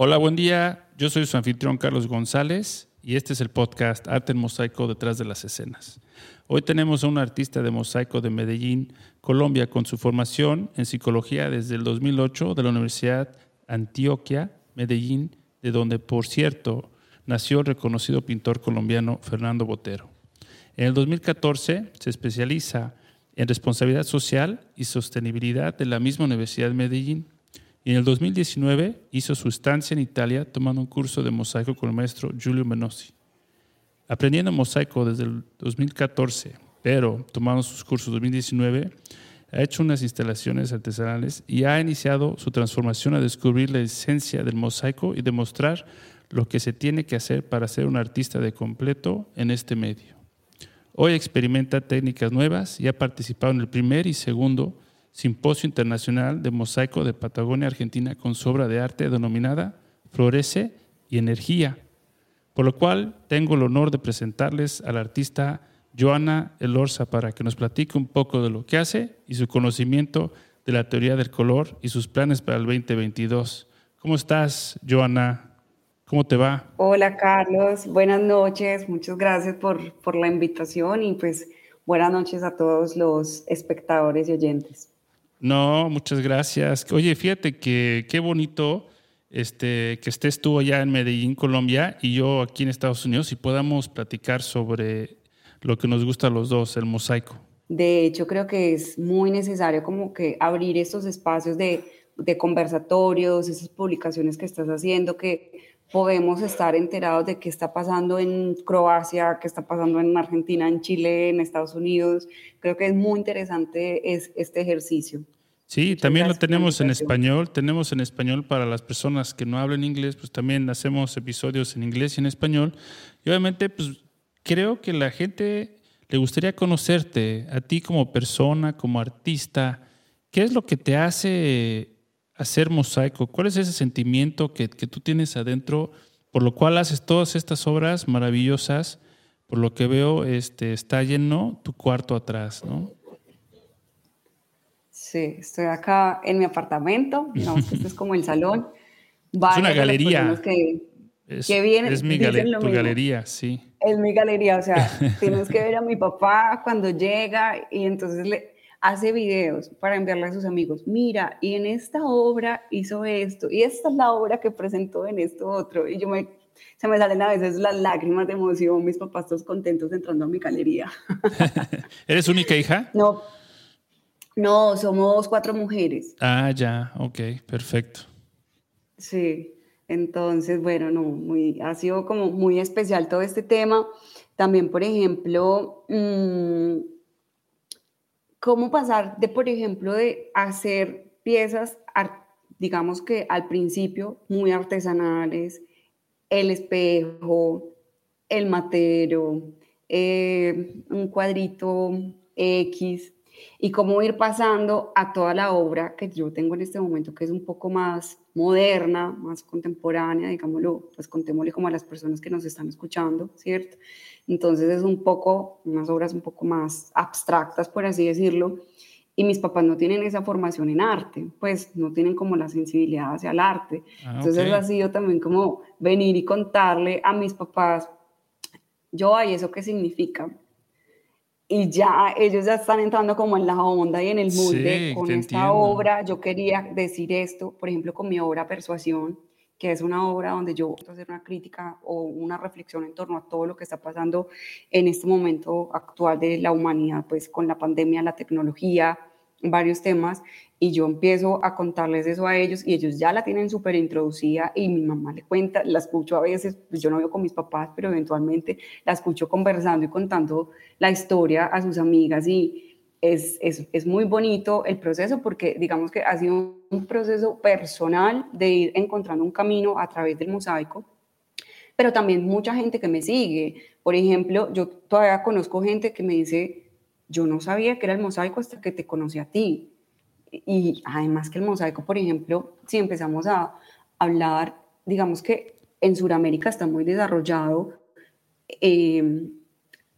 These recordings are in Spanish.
Hola, buen día. Yo soy su anfitrión Carlos González y este es el podcast Arte en Mosaico detrás de las escenas. Hoy tenemos a un artista de mosaico de Medellín, Colombia, con su formación en psicología desde el 2008 de la Universidad Antioquia, Medellín, de donde, por cierto, nació el reconocido pintor colombiano Fernando Botero. En el 2014 se especializa en responsabilidad social y sostenibilidad de la misma Universidad de Medellín y en el 2019 hizo su estancia en Italia tomando un curso de mosaico con el maestro Giulio Menossi. Aprendiendo mosaico desde el 2014, pero tomando sus cursos en 2019, ha hecho unas instalaciones artesanales y ha iniciado su transformación a descubrir la esencia del mosaico y demostrar lo que se tiene que hacer para ser un artista de completo en este medio. Hoy experimenta técnicas nuevas y ha participado en el primer y segundo Simposio Internacional de Mosaico de Patagonia, Argentina, con su obra de arte denominada Florece y Energía, por lo cual tengo el honor de presentarles al artista Joana Elorza para que nos platique un poco de lo que hace y su conocimiento de la teoría del color y sus planes para el 2022. ¿Cómo estás, Joana? ¿Cómo te va? Hola, Carlos. Buenas noches. Muchas gracias por, por la invitación y pues buenas noches a todos los espectadores y oyentes. No, muchas gracias. Oye, fíjate que qué bonito este, que estés tú allá en Medellín, Colombia, y yo aquí en Estados Unidos y podamos platicar sobre lo que nos gusta a los dos, el mosaico. De hecho, creo que es muy necesario como que abrir estos espacios de, de conversatorios, esas publicaciones que estás haciendo, que podemos estar enterados de qué está pasando en Croacia, qué está pasando en Argentina, en Chile, en Estados Unidos. Creo que es muy interesante es, este ejercicio. Sí, también lo tenemos en español. Tenemos en español para las personas que no hablan inglés, pues también hacemos episodios en inglés y en español. Y obviamente, pues creo que la gente le gustaría conocerte, a ti como persona, como artista. ¿Qué es lo que te hace hacer mosaico? ¿Cuál es ese sentimiento que, que, tú tienes adentro, por lo cual haces todas estas obras maravillosas? Por lo que veo, este, está lleno tu cuarto atrás, ¿no? Sí, estoy acá en mi apartamento, digamos que este es como el salón. es una galería. Que, es, que vienen, es mi tu galería, sí. Es mi galería, o sea, tienes que ver a mi papá cuando llega y entonces le, hace videos para enviarle a sus amigos, mira, y en esta obra hizo esto, y esta es la obra que presentó en esto otro, y yo me, se me salen a veces las lágrimas de emoción, mis papás todos contentos entrando a mi galería. ¿Eres única hija? No, no, somos cuatro mujeres. Ah, ya, ok, perfecto. Sí, entonces, bueno, no, muy, ha sido como muy especial todo este tema. También, por ejemplo, mmm, cómo pasar de, por ejemplo, de hacer piezas, digamos que al principio muy artesanales, el espejo, el matero, eh, un cuadrito X, y cómo ir pasando a toda la obra que yo tengo en este momento, que es un poco más moderna, más contemporánea, digámoslo, pues contémosle como a las personas que nos están escuchando, ¿cierto? Entonces es un poco, unas obras un poco más abstractas, por así decirlo, y mis papás no tienen esa formación en arte, pues no tienen como la sensibilidad hacia el arte. Ah, Entonces ha sido también como venir y contarle a mis papás, yo, ¿y eso qué significa? Y ya ellos ya están entrando como en la onda y en el mood con esta obra yo quería decir esto, por ejemplo con mi obra Persuasión, que es una obra donde yo a hacer una crítica o una reflexión en torno a todo lo que está pasando en este momento actual de la humanidad, pues con la pandemia, la tecnología, varios temas y yo empiezo a contarles eso a ellos y ellos ya la tienen súper introducida y mi mamá le cuenta, la escucho a veces, pues yo no vivo con mis papás, pero eventualmente la escucho conversando y contando la historia a sus amigas y es, es, es muy bonito el proceso porque digamos que ha sido un proceso personal de ir encontrando un camino a través del mosaico pero también mucha gente que me sigue. Por ejemplo, yo todavía conozco gente que me dice, yo no sabía que era el mosaico hasta que te conocí a ti. Y además que el mosaico, por ejemplo, si empezamos a hablar, digamos que en Sudamérica está muy desarrollado em,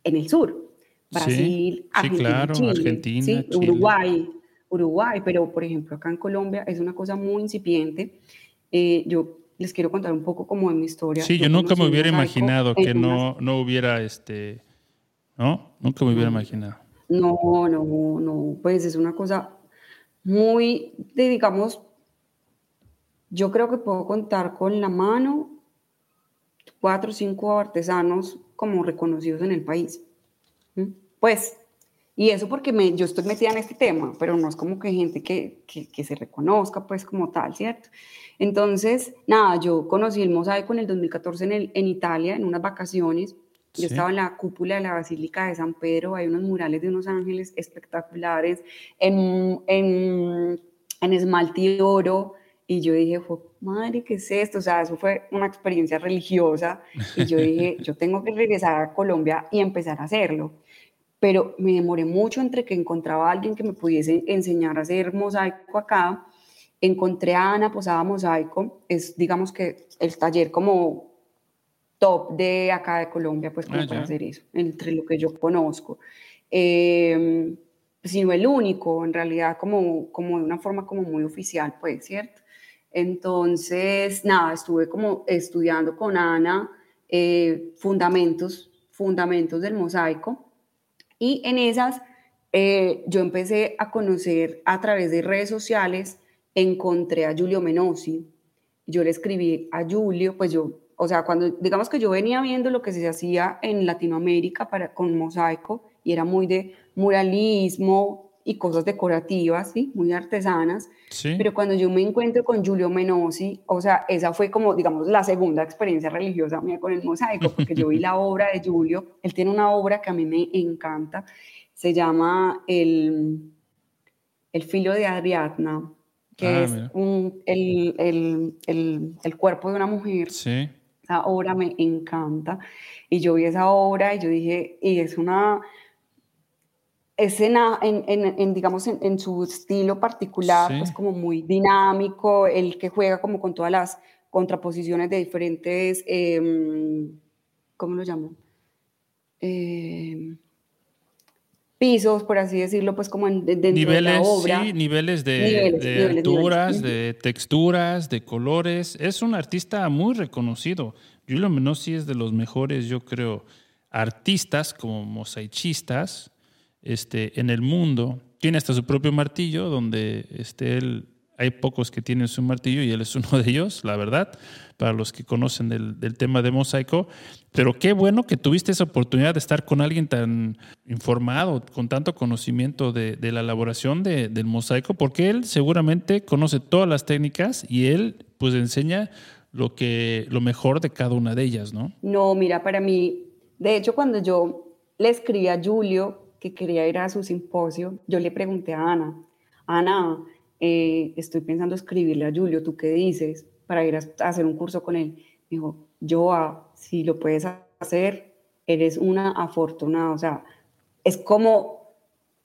en el sur. Brasil, Argentina, Chile, Uruguay, Uruguay, pero por ejemplo acá en Colombia es una cosa muy incipiente. Eh, yo les quiero contar un poco como de mi historia. Sí, yo, nunca me hubiera imaginado que no, no hubiera, este, ¿no? Nunca me hubiera imaginado. No, no, no, pues es una cosa muy, digamos, yo creo que puedo contar con la mano cuatro o cinco artesanos como reconocidos en el país. Pues, y eso porque me, yo estoy metida en este tema, pero no es como que gente que, que, se reconozca pues como tal, ¿cierto? Entonces, nada, yo conocí el mosaico en el 2014 en, el, en Italia, en unas vacaciones. Yo estaba en la cúpula de la Basílica de San Pedro, hay unos murales de unos ángeles espectaculares en, en, en esmalte y oro, y yo dije, madre, ¿qué es esto? O sea, eso fue una experiencia religiosa. Y yo dije, yo tengo que regresar a Colombia y empezar a hacerlo. Pero me demoré mucho entre que encontraba a alguien que me pudiese enseñar a hacer mosaico acá. Encontré a Ana Posada Mosaico, es digamos que el taller como top de acá de Colombia, pues como ah, para hacer eso, entre lo que yo conozco. Eh, sino el único, en realidad, como, como de una forma como muy oficial, pues, ¿cierto? Entonces, nada, estuve como estudiando con Ana eh, fundamentos, fundamentos del mosaico y en esas eh, yo empecé a conocer a través de redes sociales, encontré a Julio Menosi, yo le escribí a Julio, pues yo, o sea, cuando digamos que yo venía viendo lo que se hacía en Latinoamérica para, con mosaico y era muy de muralismo, y cosas decorativas, ¿sí? muy artesanas. Pero cuando yo me encuentro con Giulio Menosi, o sea, esa fue como, digamos, la segunda experiencia religiosa mía con el mosaico, porque yo vi la obra de Giulio. Él tiene una obra que a mí me encanta, se llama El, el filo de Ariadna, que ah, es un, el, el, el, el, cuerpo de una mujer. Sí. Obra me encanta. Y yo vi esa obra y yo dije, y es una escena, en, en, digamos, en, su estilo particular, pues como muy dinámico, el que juega como con todas las contraposiciones de diferentes, em, ¿cómo lo llamo? Em, pisos, por así decirlo, pues como en, dentro niveles, de la obra. Sí, niveles de, de alturas, de texturas, de colores. Es un artista muy reconocido. Julio Menossi es de los mejores, yo creo, artistas como mosaichistas este, en el mundo. Tiene hasta su propio martillo, donde este, él, hay pocos que tienen su martillo y él es uno de ellos, la verdad, para los que conocen del, tema de mosaico. Pero qué bueno que tuviste esa oportunidad de estar con alguien tan informado, con tanto conocimiento de, la elaboración del mosaico, porque él seguramente conoce todas las técnicas y él pues enseña lo, que, lo mejor de cada una de ellas, ¿no? No, mira, para mí, de hecho, cuando yo le escribí a Julio, que quería ir a su simposio, yo le pregunté a Ana, Ana, eh, estoy pensando escribirle a Julio, ¿tú qué dices? Para ir a, hacer un curso con él. Me dijo, Joa, si lo puedes hacer, eres una afortunada. O sea, es como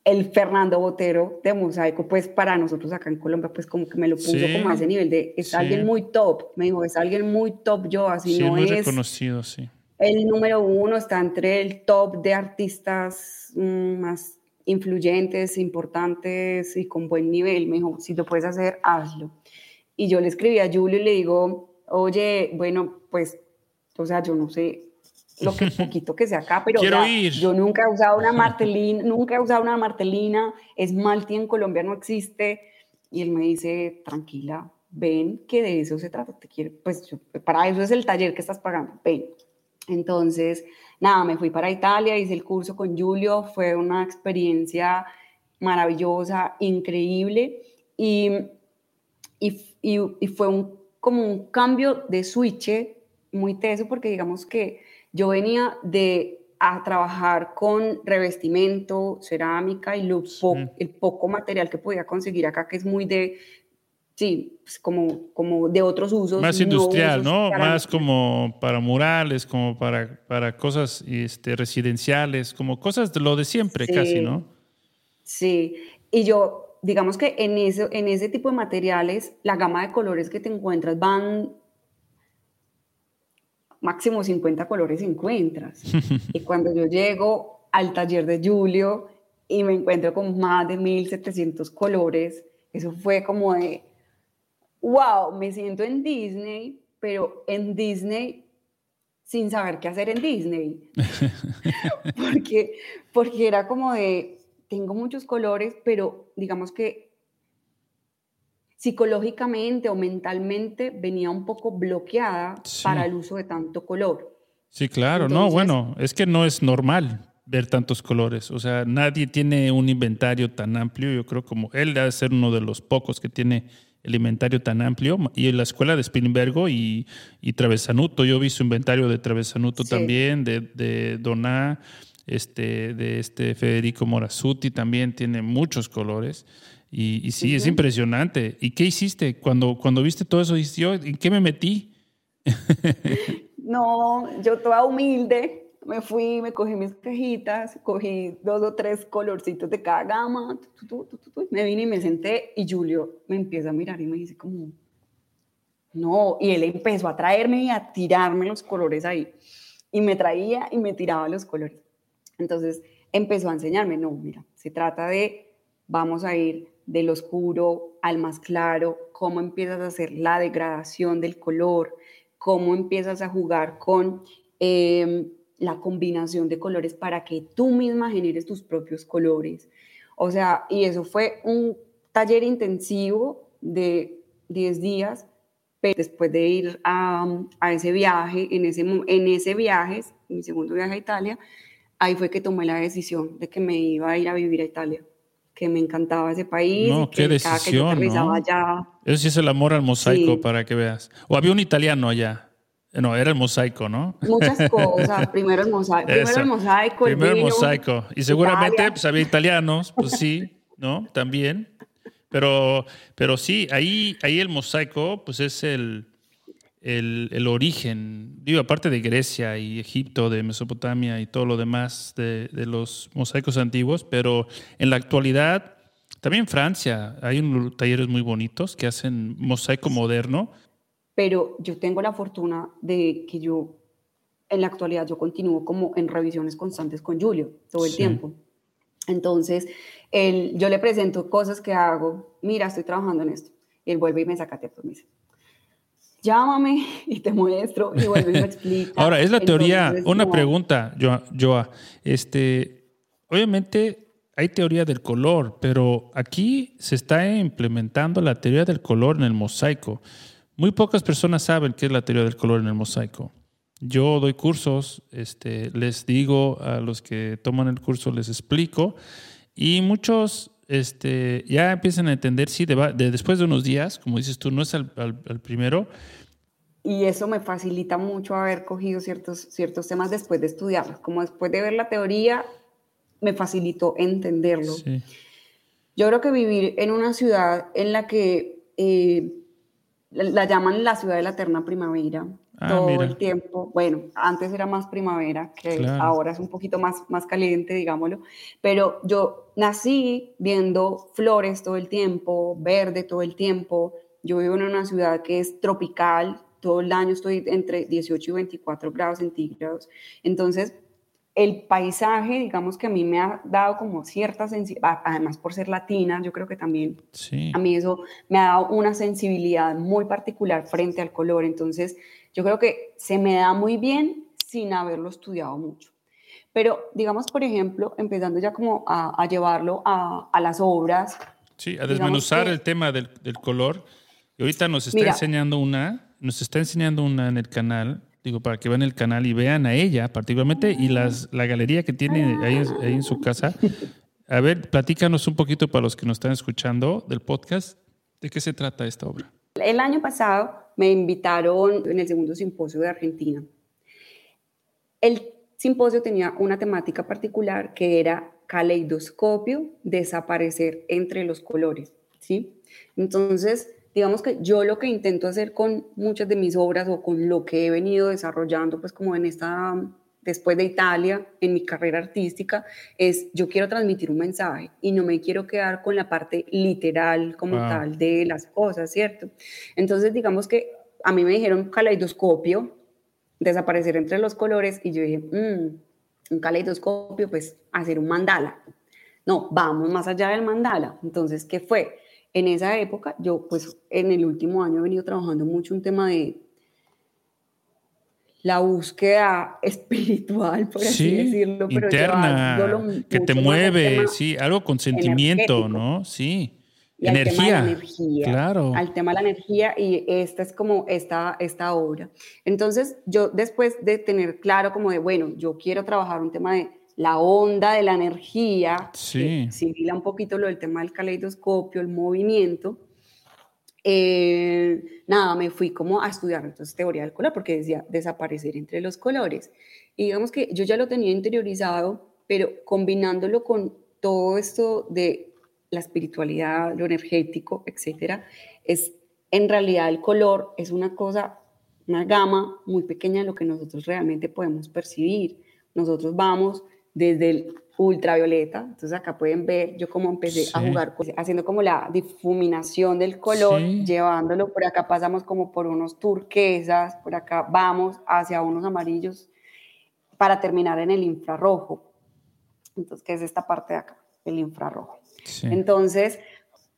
el Fernando Botero de Mosaico, pues para nosotros acá en Colombia, pues como que me lo puso como a ese nivel de, es alguien muy top. Me dijo, es alguien muy top, yo, así no muy es. reconocido, sí. El número uno está entre el top de artistas Mm, más influyentes, importantes y con buen nivel. Me dijo, si lo puedes hacer, hazlo. Y yo le escribí a Julio y le digo, oye, bueno, pues, o sea, yo no sé lo que poquito que sea acá, pero yo nunca he usado una martelina, nunca he usado una martelina, es Malti en Colombia no existe. Y él me dice, tranquila, ven que de eso se trata, te quiero, pues para eso es el taller que estás pagando, ven. Entonces, nada, me fui para Italia, hice el curso con Julio, fue una experiencia maravillosa, increíble y, y, fue un, como un cambio de switch muy teso porque digamos que yo venía de a trabajar con revestimiento, cerámica y el poco material que podía conseguir acá, que es muy de sí, pues, como, como de otros usos. Más industrial, ¿no? Más como para murales, como para, para cosas este, residenciales, como cosas de lo de siempre casi, ¿no? Sí, y yo, digamos que en, eso, en ese tipo de materiales, la gama de colores que te encuentras van máximo 50 colores encuentras. y cuando yo llego al taller de Julio y me encuentro con más de 1700 colores, eso fue como de, wow, me siento en Disney, pero en Disney sin saber qué hacer en Disney. porque, porque era como de, tengo muchos colores, pero digamos que psicológicamente o mentalmente venía un poco bloqueada para el uso de tanto color. Sí, claro, no, bueno, es que no es normal ver tantos colores, o sea, nadie tiene un inventario tan amplio, yo creo como él debe ser uno de los pocos que tiene el inventario tan amplio, y en la escuela de Spilimbergo y, y Travesanuto, yo vi su inventario de Travesanuto también, de, de Doná, este, de este Federico Morazzuti también tiene muchos colores. Y, sí, es impresionante. ¿Y qué hiciste cuando, cuando viste todo eso? Yo, ¿En qué me metí? no, yo toda humilde, me fui, me cogí mis cajitas, cogí dos o tres colorcitos de cada gama, me vine y me senté y Julio me empieza a mirar y me dice como, no, y él empezó a traerme y a tirarme los colores ahí. Y me traía y me tiraba los colores. Entonces empezó a enseñarme, no, mira, se trata de, vamos a ir del oscuro al más claro, cómo empiezas a hacer la degradación del color, cómo empiezas a jugar con em, la combinación de colores para que tú misma generes tus propios colores. O sea, y eso fue un taller intensivo de 10 días, pero después de ir a, a ese viaje, en ese, en ese viaje, mi segundo viaje a Italia, ahí fue que tomé la decisión de que me iba a ir a vivir a Italia que me encantaba ese país. No, qué decisión. Eso sí es el amor al mosaico, para que veas. O había un italiano allá. No, era el mosaico, ¿no? Muchas cosas. Primero el mosaico. Primero el mosaico. Primero el mosaico. Y seguramente pues, había italianos, pues sí, ¿no? También. Pero, pero sí, ahí, ahí el mosaico, pues es el, el, origen, digo, aparte de Grecia y Egipto, de Mesopotamia y todo lo demás de, los mosaicos antiguos, pero en la actualidad, también Francia, hay talleres muy bonitos que hacen mosaico moderno. Pero yo tengo la fortuna de que yo, en la actualidad, yo continúo como en revisiones constantes con Julio todo el tiempo. Entonces, él, yo le presento cosas que hago, mira, estoy trabajando en esto. Y él vuelve y me saca textos, me dice, llámame y te muestro y vuelve y me explica. Ahora, es la teoría, una pregunta, Joa, este, obviamente hay teoría del color, pero aquí se está implementando la teoría del color en el mosaico. Muy pocas personas saben qué es la teoría del color en el mosaico. Yo doy cursos, este, les digo a los que toman el curso, les explico, y muchos este, ya empiezan a entender, sí, de, después de unos días, como dices tú, no es al, primero. Y eso me facilita mucho haber cogido ciertos, ciertos temas después de estudiarlos. Como después de ver la teoría, me facilitó entenderlo. Yo creo que vivir en una ciudad en la que eh, la llaman la ciudad de la eterna primavera, Ah, todo el tiempo. Bueno, antes era más primavera, que ahora es un poquito más, más caliente, digámoslo. Pero yo nací viendo flores todo el tiempo, verde todo el tiempo. Yo vivo en una ciudad que es tropical, todo el año estoy entre 18 y 24 grados centígrados. Entonces, el paisaje, digamos que a mí me ha dado como cierta sensibilidad, además por ser latina, yo creo que también a mí eso me ha dado una sensibilidad muy particular frente al color. Entonces, yo creo que se me da muy bien sin haberlo estudiado mucho. Pero digamos, por ejemplo, empezando ya como a, llevarlo a, las obras. Sí, a desmenuzar el tema del, color. Y ahorita nos está enseñando una, nos está enseñando una en el canal, digo, para que vean el canal y vean a ella particularmente y las, la galería que tiene ahí, ahí en su casa. A ver, platícanos un poquito para los que nos están escuchando del podcast, ¿de qué se trata esta obra? El año pasado me invitaron en el segundo simposio de Argentina. El simposio tenía una temática particular que era caleidoscopio, desaparecer entre los colores, ¿sí? Entonces, digamos que yo lo que intento hacer con muchas de mis obras o con lo que he venido desarrollando, pues como en esta después de Italia, en mi carrera artística, es yo quiero transmitir un mensaje y no me quiero quedar con la parte literal como tal de las cosas, ¿cierto? Entonces, digamos que a mí me dijeron caleidoscopio, desaparecer entre los colores, y yo dije, mm, un caleidoscopio, pues hacer un mandala. No, vamos más allá del mandala. Entonces, ¿qué fue? En esa época, yo pues en el último año he venido trabajando mucho un tema de la búsqueda espiritual, por así decirlo. Pero interna, que te mueve, sí, algo con sentimiento, ¿no? Sí. Y energía. Al tema energía. Claro. Al tema de la energía y esta es como esta, esta obra. Entonces, yo después de tener claro como de, bueno, yo quiero trabajar un tema de la onda de la energía, sí. simila un poquito lo del tema del caleidoscopio, el movimiento, eh, nada, me fui como a estudiar entonces teoría del color porque decía desaparecer entre los colores. Y digamos que yo ya lo tenía interiorizado, pero combinándolo con todo esto de la espiritualidad, lo energético, etcétera, es en realidad el color es una cosa, una gama muy pequeña de lo que nosotros realmente podemos percibir. Nosotros vamos desde el ultravioleta. Entonces acá pueden ver yo cómo empecé a jugar, haciendo como la difuminación del color, llevándolo. Por acá pasamos como por unos turquesas, por acá vamos hacia unos amarillos para terminar en el infrarrojo. Entonces, ¿qué es esta parte de acá? El infrarrojo. Entonces,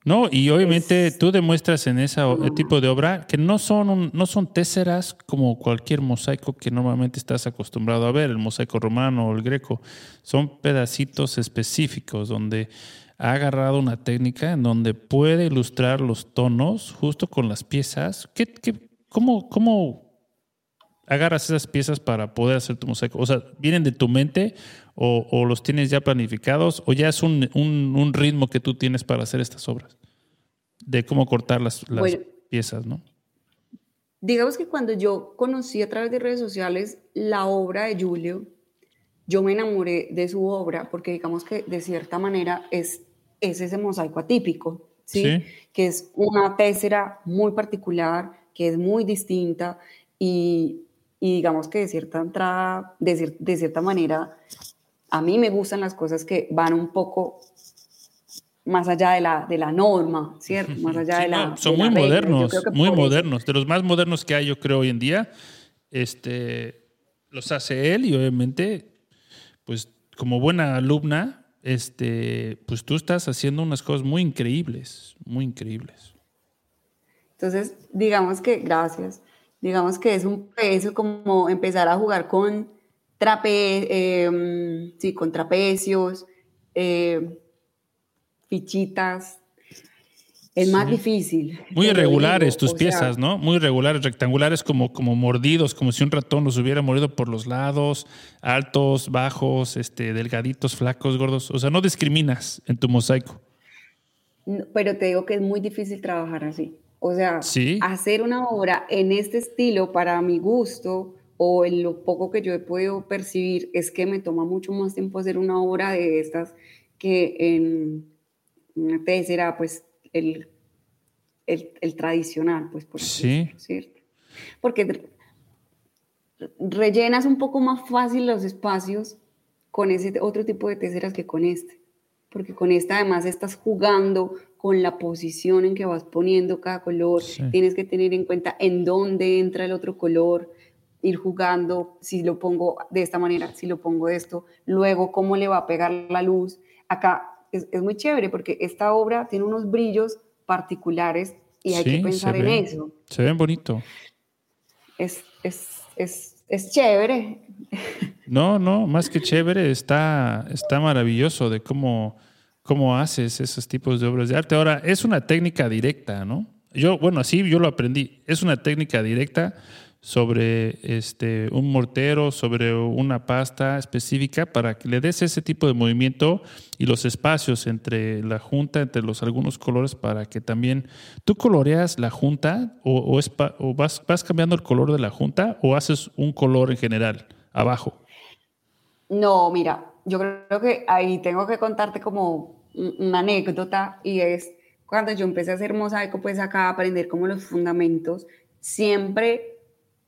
no, y obviamente tú demuestras en ese tipo de obra que no son, no son téseras como cualquier mosaico que normalmente estás acostumbrado a ver, el mosaico romano o el greco. Son pedacitos específicos donde ha agarrado una técnica en donde puede ilustrar los tonos justo con las piezas. ¿Qué, cómo, ¿Cómo agarras esas piezas para poder hacer tu mosaico? O sea, ¿vienen de tu mente o, los tienes ya planificados o ya es un, un, ritmo que tú tienes para hacer estas obras? De cómo cortar las, piezas, ¿no? Digamos que cuando yo conocí a través de redes sociales la obra de Julio, yo me enamoré de su obra porque digamos que de cierta manera es, es ese mosaico atípico, ¿sí? Que es una tésera muy particular, que es muy distinta y, y digamos que de cierta entrada, de, de cierta manera a mí me gustan las cosas que van un poco más allá de la, de la norma, ¿cierto? Más allá de la... son muy modernos, muy modernos, de los más modernos que hay yo creo hoy en día. Este, los hace él y obviamente, pues como buena alumna, este, pues tú estás haciendo unas cosas muy increíbles, muy increíbles. Entonces, digamos que, gracias, digamos que es un peso como empezar a jugar con trape, em, sí, con trapecios, em, fichitas. Es más difícil. Muy irregulares tus piezas, ¿no? Muy irregulares, rectangulares, como, como mordidos, como si un ratón los hubiera mordido por los lados, altos, bajos, este, delgaditos, flacos, gordos. O sea, no discriminas en tu mosaico. pero te digo que es muy difícil trabajar así. O sea, hacer una obra en este estilo, para mi gusto, o en lo poco que yo he podido percibir es que me toma mucho más tiempo hacer una obra de estas que en una tesis era pues el, el, tradicional, pues por sí. ¿cierto? Porque rellenas un poco más fácil los espacios con ese otro tipo de teseras que con este, porque con esta además estás jugando con la posición en que vas poniendo cada color, tienes que tener en cuenta en dónde entra el otro color, ir jugando, si lo pongo de esta manera, si lo pongo de esto, luego cómo le va a pegar la luz. Acá es, muy chévere porque esta obra tiene unos brillos particulares y hay que pensar en eso. Se ven bonito. Es, es, es, es, chévere. No, no, más que chévere, está, está maravilloso de cómo, cómo haces esos tipos de obras de arte. Ahora, es una técnica directa, ¿no? Yo, bueno, así yo lo aprendí. Es una técnica directa sobre este, un mortero, sobre una pasta específica para que le des ese tipo de movimiento y los espacios entre la junta, entre los algunos colores para que también tú coloreas la junta o, o, vas, vas cambiando el color de la junta o haces un color en general abajo. No, mira, yo creo que ahí tengo que contarte como una anécdota y es cuando yo empecé a hacer mosaico, pues acá a aprender como los fundamentos, siempre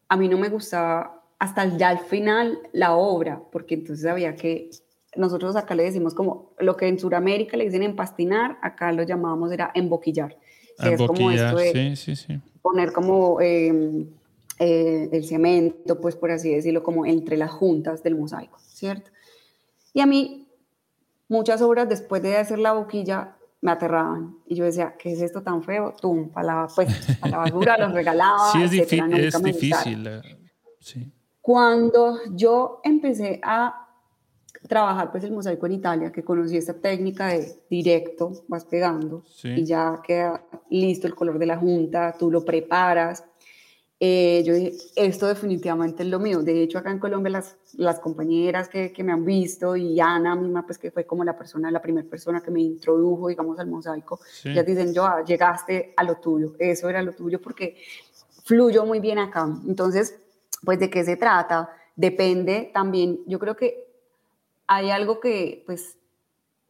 a mí no me gustaba hasta ya al final la obra, porque entonces había que, nosotros acá le decimos como lo que en Sudamérica le dicen empastinar, acá lo llamábamos era emboquillar. Que es como esto de sí, sí, sí. poner como em, eh, el cemento, pues por así decirlo, como entre las juntas del mosaico, ¿cierto? Y a mí, muchas obras después de hacer la boquilla, me aterraban. Y yo decía, ¿qué es esto tan feo? Tum, para la, pues, la basura, los regalaba. Sí, es, es difícil. Eh, sí. Cuando yo empecé a trabajar pues el mosaico en Italia, que conocí esta técnica de directo, vas pegando y ya queda listo el color de la junta, tú lo preparas. Eh, yo dije, esto definitivamente es lo mío. De hecho, acá en Colombia las, las compañeras que, que, me han visto y Ana misma, pues que fue como la persona, la primera persona que me introdujo, digamos, al mosaico, ya dicen, yo, llegaste a lo tuyo, eso era lo tuyo porque fluyo muy bien acá. Entonces, pues de qué se trata, depende también, yo creo que hay algo que, pues,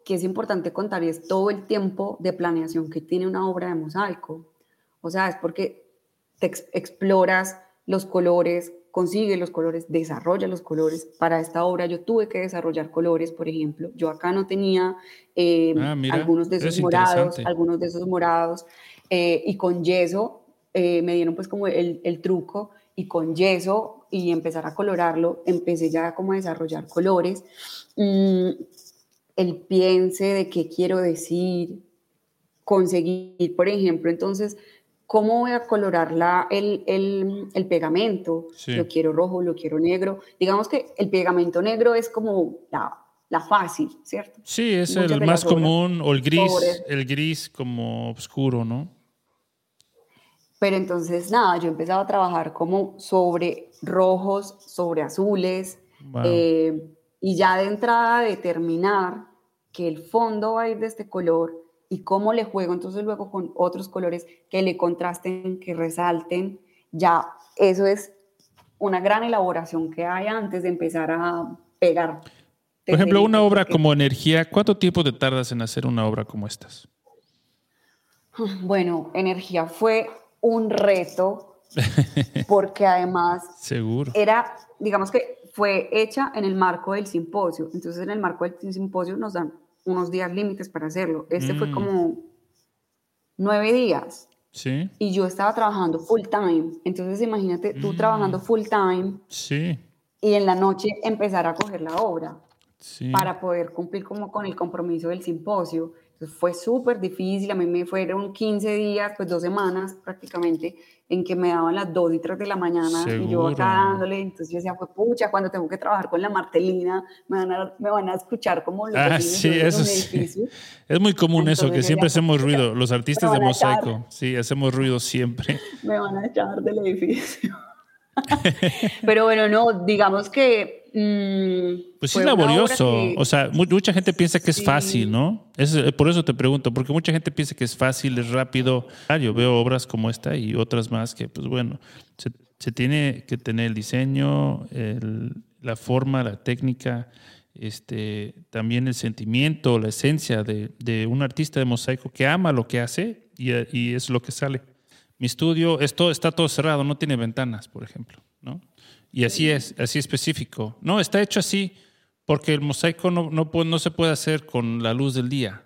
que es importante contar y es todo el tiempo de planeación que tiene una obra de mosaico. O sea, es porque te exploras los colores, consigue los colores, desarrolla los colores. Para esta obra yo tuve que desarrollar colores, por ejemplo. Yo acá no tenía eh, ah, algunos de esos morados, algunos de esos morados, eh, y con yeso eh, me dieron pues como el, el truco y con yeso y empezar a colorarlo, empecé ya como a desarrollar colores. Mm, el piense de qué quiero decir, conseguir, por ejemplo, entonces, ¿cómo voy a colorar la, el, el, el pegamento? Lo quiero rojo, lo quiero negro. Digamos que el pegamento negro es como la, la fácil, ¿cierto? Sí, es el más común, o el gris, el gris como oscuro, ¿no? Pero entonces, nada, yo empezaba a trabajar como sobre rojos, sobre azules, eh, y ya de entrada determinar que el fondo va a ir de este color y cómo le juego entonces luego con otros colores que le contrasten, que resalten, ya eso es una gran elaboración que hay antes de empezar a pegar. Por ejemplo, una obra como Energía, ¿cuánto tiempo te tardas en hacer una obra como estas? Bueno, Energía fue un reto porque además Seguro. era, digamos que fue hecha en el marco del simposio. Entonces en el marco del simposio nos dan unos días límites para hacerlo. Este fue mm. como nueve días. Sí. Y yo estaba trabajando full time. Entonces imagínate tú mm. trabajando full time. Sí. Y en la noche empezar a coger la obra. Sí. Para poder cumplir como con el compromiso del simposio fue súper difícil, a mí me fueron 15 días, pues dos semanas prácticamente, en que me daban las 2 y 3 de la mañana y yo acá dándole, entonces yo decía, fue pucha, cuando tengo que trabajar con la martelina, me van a, me van a escuchar como los ah, sí, eso sí. Es muy común eso, que siempre hacemos ruido, los artistas de mosaico, sí, hacemos ruido siempre. Me van a echar del edificio. Pero bueno, no, digamos que... Mm, pues es laborioso. O sea, mucha gente piensa que es fácil, ¿no? Es, eh, por eso te pregunto, porque mucha gente piensa que es fácil, es rápido. Ah, yo veo obras como esta y otras más que, pues bueno, se, tiene que tener el diseño, la forma, la técnica, este, también el sentimiento, la esencia de, un artista de mosaico que ama lo que hace y, y es lo que sale. Mi estudio esto, está todo cerrado, no tiene ventanas, por ejemplo. ¿no? Y así es, así específico. No, está hecho así porque el mosaico no, no, no se puede hacer con la luz del día.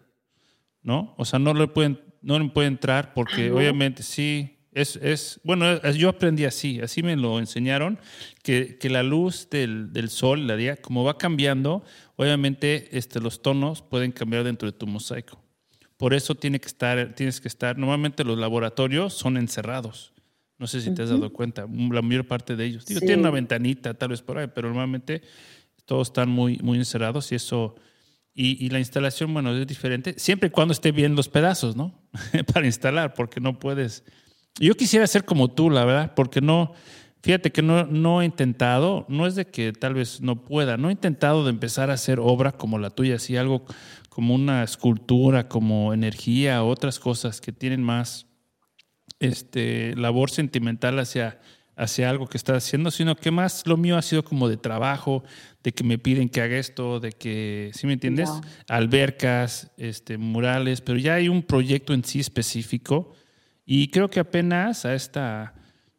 ¿no? O sea, no le pueden, no le puede entrar porque obviamente sí, es, es, bueno, yo aprendí así, así me lo enseñaron, que, que la luz del, del, sol, la día, como va cambiando, obviamente este, los tonos pueden cambiar dentro de tu mosaico. Por eso tiene que estar, tienes que estar, normalmente los laboratorios son encerrados. No sé si te has dado cuenta, la mayor parte de ellos. Digo, tienen una ventanita tal vez por ahí, pero normalmente todos están muy, muy encerrados y eso... Y, la instalación, bueno, es diferente, siempre y cuando esté bien los pedazos, ¿no? Para instalar, porque no puedes... Yo quisiera ser como tú, la verdad, porque no... Fíjate que no, no he intentado, no es de que tal vez no pueda, no he intentado de empezar a hacer obra como la tuya, así algo como una escultura, como energía, otras cosas que tienen más este, labor sentimental hacia, hacia algo que estás haciendo, sino que más lo mío ha sido como de trabajo, de que me piden que haga esto, de que, ¿sí me entiendes? Albercas, este, murales, pero ya hay un proyecto en sí específico y creo que apenas a esta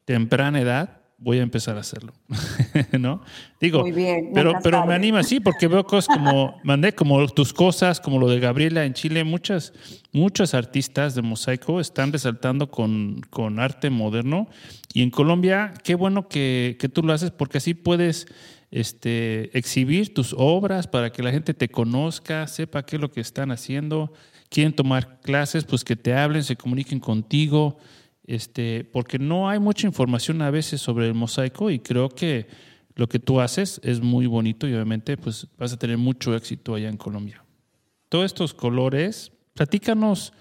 temprana edad voy a empezar a hacerlo, ¿no? Digo, Muy bien, pero, pero me anima, sí, porque veo cosas como, mandé como tus cosas, como lo de Gabriela en Chile, muchas, muchos artistas de mosaico están resaltando con, con arte moderno. Y en Colombia, qué bueno que, que, tú lo haces porque así puedes este, exhibir tus obras para que la gente te conozca, sepa qué es lo que están haciendo, quieren tomar clases, pues que te hablen, se comuniquen contigo, este, porque no hay mucha información a veces sobre el mosaico y creo que lo que tú haces es muy bonito y obviamente pues vas a tener mucho éxito allá en Colombia. Todos estos colores, platícanos,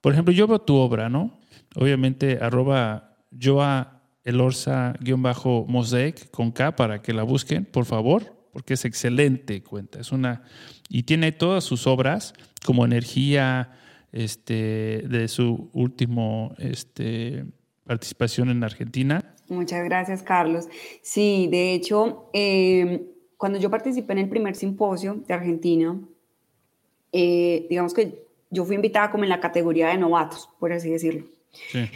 por ejemplo, yo veo tu obra, ¿no? Obviamente arroba Joa Elorza-Mosaic con K para que la busquen, por favor, porque es excelente cuenta. Es una, y tiene todas sus obras como energía este, de su último este, participación en Argentina Muchas gracias, Carlos. Sí, de hecho, em, cuando yo participé en el primer simposio de Argentina, eh, digamos que yo fui invitada como en la categoría de novatos, por así decirlo. Sí.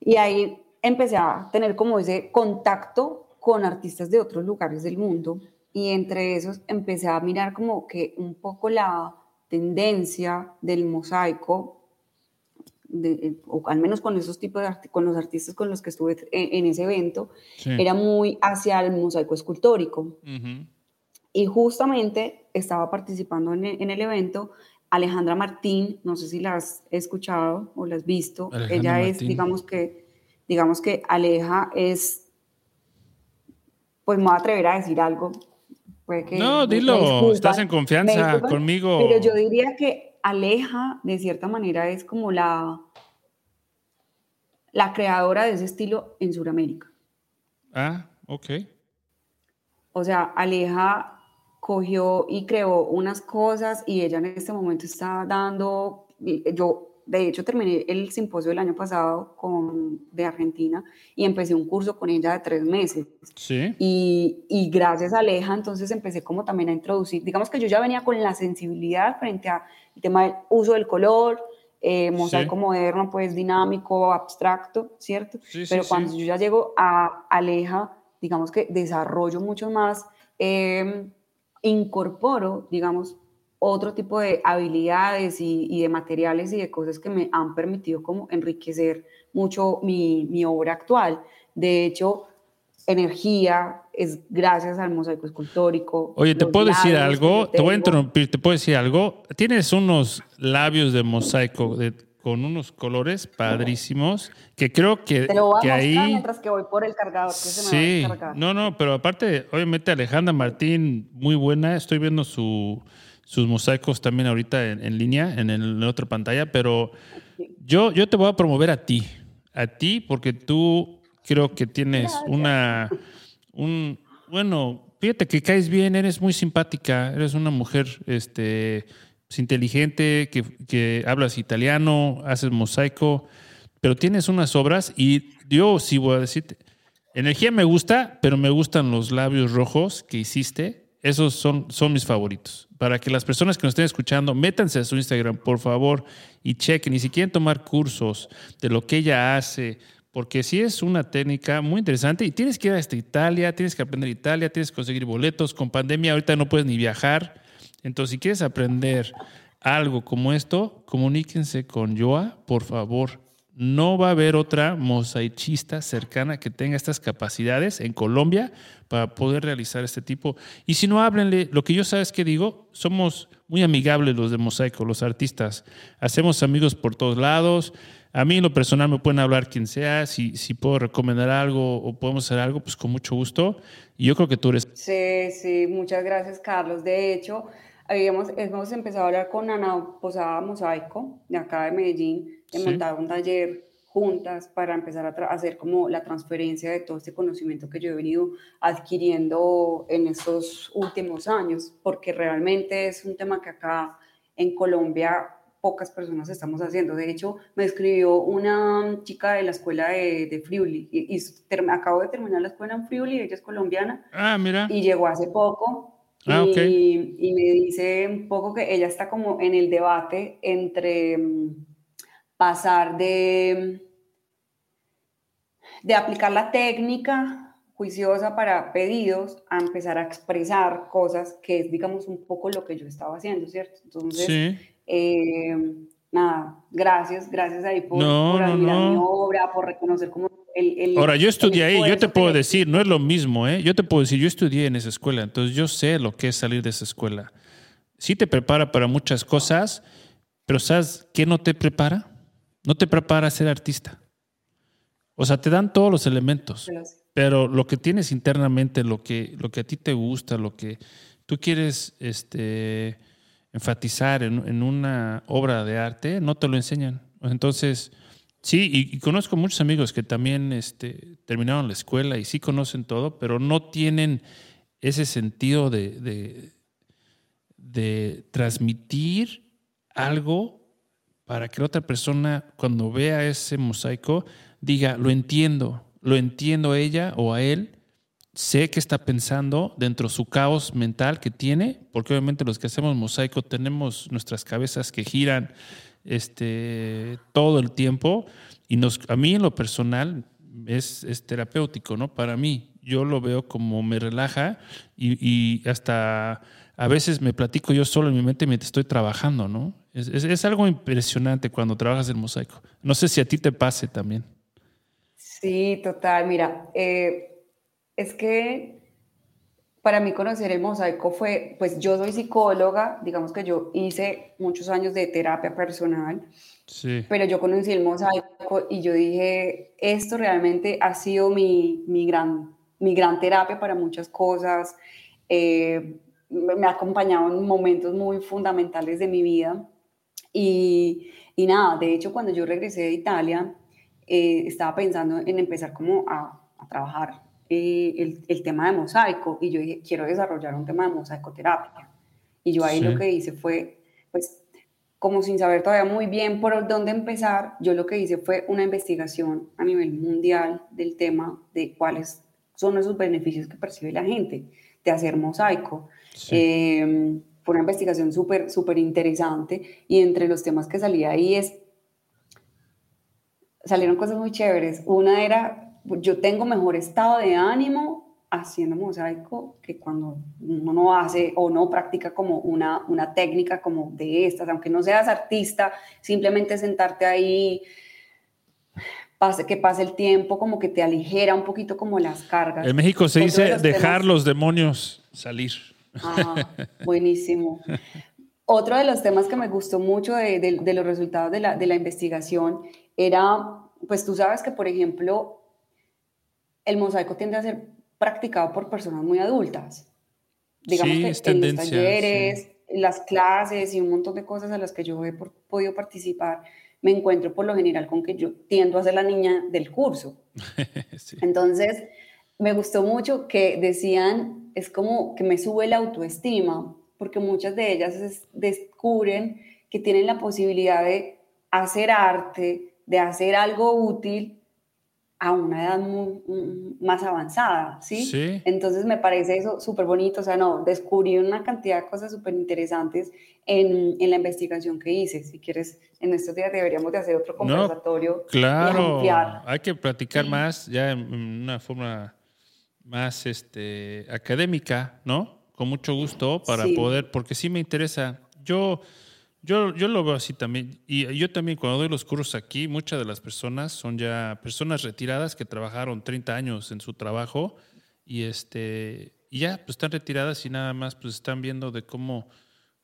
Y ahí empecé a tener como ese contacto con artistas de otros lugares del mundo y entre esos empecé a mirar como que un poco la tendencia del mosaico eh, o al menos con esos tipos de con los artistas con los que estuve en, ese evento, era muy hacia el mosaico escultórico. Y justamente estaba participando en, el evento Alejandra Martín, no sé si la has escuchado o la has visto. Ella es, digamos que, digamos que Aleja es, pues me voy a atrever a decir algo. No, dilo, estás en confianza conmigo. Pero yo diría que Aleja, de cierta manera, es como la, la creadora de ese estilo en Sudamérica. Ah, ok. O sea, Aleja cogió y creó unas cosas y ella en este momento está dando, yo de hecho terminé el simposio del año pasado con, de Argentina y empecé un curso con ella de tres meses. Sí. Y, y gracias a Aleja entonces empecé como también a introducir, digamos que yo ya venía con la sensibilidad frente a el tema del uso del color, eh, mosaico moderno, pues dinámico, abstracto, ¿cierto? Pero cuando yo ya llego a Aleja, digamos que desarrollo mucho más, em, incorporo, digamos, otro tipo de habilidades y, y, de materiales y de cosas que me han permitido como enriquecer mucho mi, mi obra actual. De hecho, energía, es gracias al mosaico escultórico. Oye, ¿te puedo decir algo? Te voy a interrumpir, ¿te puedo decir algo? Tienes unos labios de mosaico con unos colores padrísimos que creo que, Te lo voy a que ahí... mientras que voy por el cargador. Que sí, se me va a no, no, pero aparte, obviamente Alejandra Martín, muy buena, estoy viendo su, sus mosaicos también ahorita en, línea, en, en, la otra pantalla, pero yo, yo te voy a promover a ti, a ti, porque tú creo que tienes una, un, bueno, fíjate que caes bien, eres muy simpática, eres una mujer este, pues, inteligente, que, que hablas italiano, haces mosaico, pero tienes unas obras y yo sí voy a decirte, energía me gusta, pero me gustan los labios rojos que hiciste, esos son, son mis favoritos. Para que las personas que nos estén escuchando, métanse a su Instagram, por favor, y chequen. Y si quieren tomar cursos de lo que ella hace, porque sí es una técnica muy interesante y tienes que ir hasta Italia, tienes que aprender Italia, tienes que conseguir boletos. Con pandemia ahorita no puedes ni viajar. Entonces, si quieres aprender algo como esto, comuníquense con Joa, por favor. No va a haber otra mosaicista cercana que tenga estas capacidades en Colombia para poder realizar este tipo. Y si no, háblenle. Lo que yo sabes que digo, somos muy amigables los de mosaico, los artistas. Hacemos amigos por todos lados. A mí en lo personal me pueden hablar quien sea, si, si puedo recomendar algo o podemos hacer algo, pues con mucho gusto. Y yo creo que tú eres... Sí, sí, muchas gracias Carlos. De hecho, habíamos, hemos empezado a hablar con Ana Posada Mosaico, de acá de Medellín, de montar un taller juntas para empezar a hacer como la transferencia de todo este conocimiento que yo he venido adquiriendo en estos últimos años, porque realmente es un tema que acá en Colombia pocas personas estamos haciendo. De hecho, me escribió una chica de la escuela de, de Friuli y, acabo de terminar la escuela en Friuli, ella es colombiana. Ah, mira. Y llegó hace poco. Ah, y, y, me dice un poco que ella está como en el debate entre mm, pasar de, de aplicar la técnica juiciosa para pedidos a empezar a expresar cosas que es, digamos, un poco lo que yo estaba haciendo, ¿cierto? Entonces, sí. Eh, nada, gracias, gracias ahí por, admirar mi obra, por reconocer como el... Ahora, yo estudié ahí, yo te puedo decir, no es lo mismo, ¿eh? Yo te puedo decir, yo estudié en esa escuela, entonces yo sé lo que es salir de esa escuela. Sí te prepara para muchas cosas, pero ¿sabes qué no te prepara? No te prepara a ser artista. O sea, te dan todos los elementos, pero lo que tienes internamente, lo que, lo que a ti te gusta, lo que tú quieres este, enfatizar en, una obra de arte, no te lo enseñan. Entonces, sí, y, conozco muchos amigos que también este, terminaron la escuela y sí conocen todo, pero no tienen ese sentido de, de, transmitir algo para que la otra persona, cuando vea ese mosaico, diga, lo entiendo, lo entiendo a ella o a él, sé que está pensando dentro de su caos mental que tiene, porque obviamente los que hacemos mosaico tenemos nuestras cabezas que giran este, todo el tiempo y nos, a mí en lo personal es, es terapéutico, ¿no? Para mí, yo lo veo como me relaja y, y, hasta a veces me platico yo solo en mi mente mientras estoy trabajando, ¿no? Es, es, es algo impresionante cuando trabajas el mosaico. No sé si a ti te pase también. Sí, total. Mira, eh, es que para mí conocer el mosaico fue, pues yo soy psicóloga, digamos que yo hice muchos años de terapia personal, sí. pero yo conocí el mosaico y yo dije, esto realmente ha sido mi, mi gran, mi gran terapia para muchas cosas. Eh, me ha acompañado en momentos muy fundamentales de mi vida. Y, y nada, de hecho, cuando yo regresé de Italia, eh, estaba pensando en empezar como a, trabajar eh, el, el, tema de mosaico y yo dije, quiero desarrollar un tema de mosaicoterapia. Y yo ahí lo que hice fue, pues, como sin saber todavía muy bien por dónde empezar, yo lo que hice fue una investigación a nivel mundial del tema de cuáles son esos beneficios que percibe la gente de hacer mosaico. Em, fue una investigación súper, súper interesante y entre los temas que salía ahí es salieron cosas muy chéveres. Una era, yo tengo mejor estado de ánimo haciendo mosaico que cuando uno no hace o no practica como una, una técnica como de estas, aunque no seas artista, simplemente sentarte ahí, pase, que pase el tiempo, como que te aligera un poquito como las cargas. En México se dice dejar los demonios salir. Ah, buenísimo. Otro de los temas que me gustó mucho de, de los resultados de la, de la investigación era, pues tú sabes que, por ejemplo, el mosaico tiende a ser practicado por personas muy adultas. Digamos que en los talleres, las clases y un montón de cosas a las que yo he podido participar, me encuentro por lo general con que yo tiendo a ser la niña del curso. Entonces, me gustó mucho que decían, es como que me sube la autoestima, porque muchas de ellas descubren que tienen la posibilidad de hacer arte, de hacer algo útil a una edad más avanzada, ¿sí? ¿sí? Entonces me parece eso súper bonito, o sea, no, descubrí una cantidad de cosas súper interesantes en, en, la investigación que hice. Si quieres, en estos días deberíamos de hacer otro conversatorio. claro, hay que platicar más ya en una forma más este, académica, ¿no? Con mucho gusto para poder, porque sí me interesa. Yo yo, yo lo veo así también. Y yo también cuando doy los cursos aquí, muchas de las personas son ya personas retiradas que trabajaron 30 años en su trabajo y, este, y ya pues, están retiradas y nada más pues están viendo de cómo,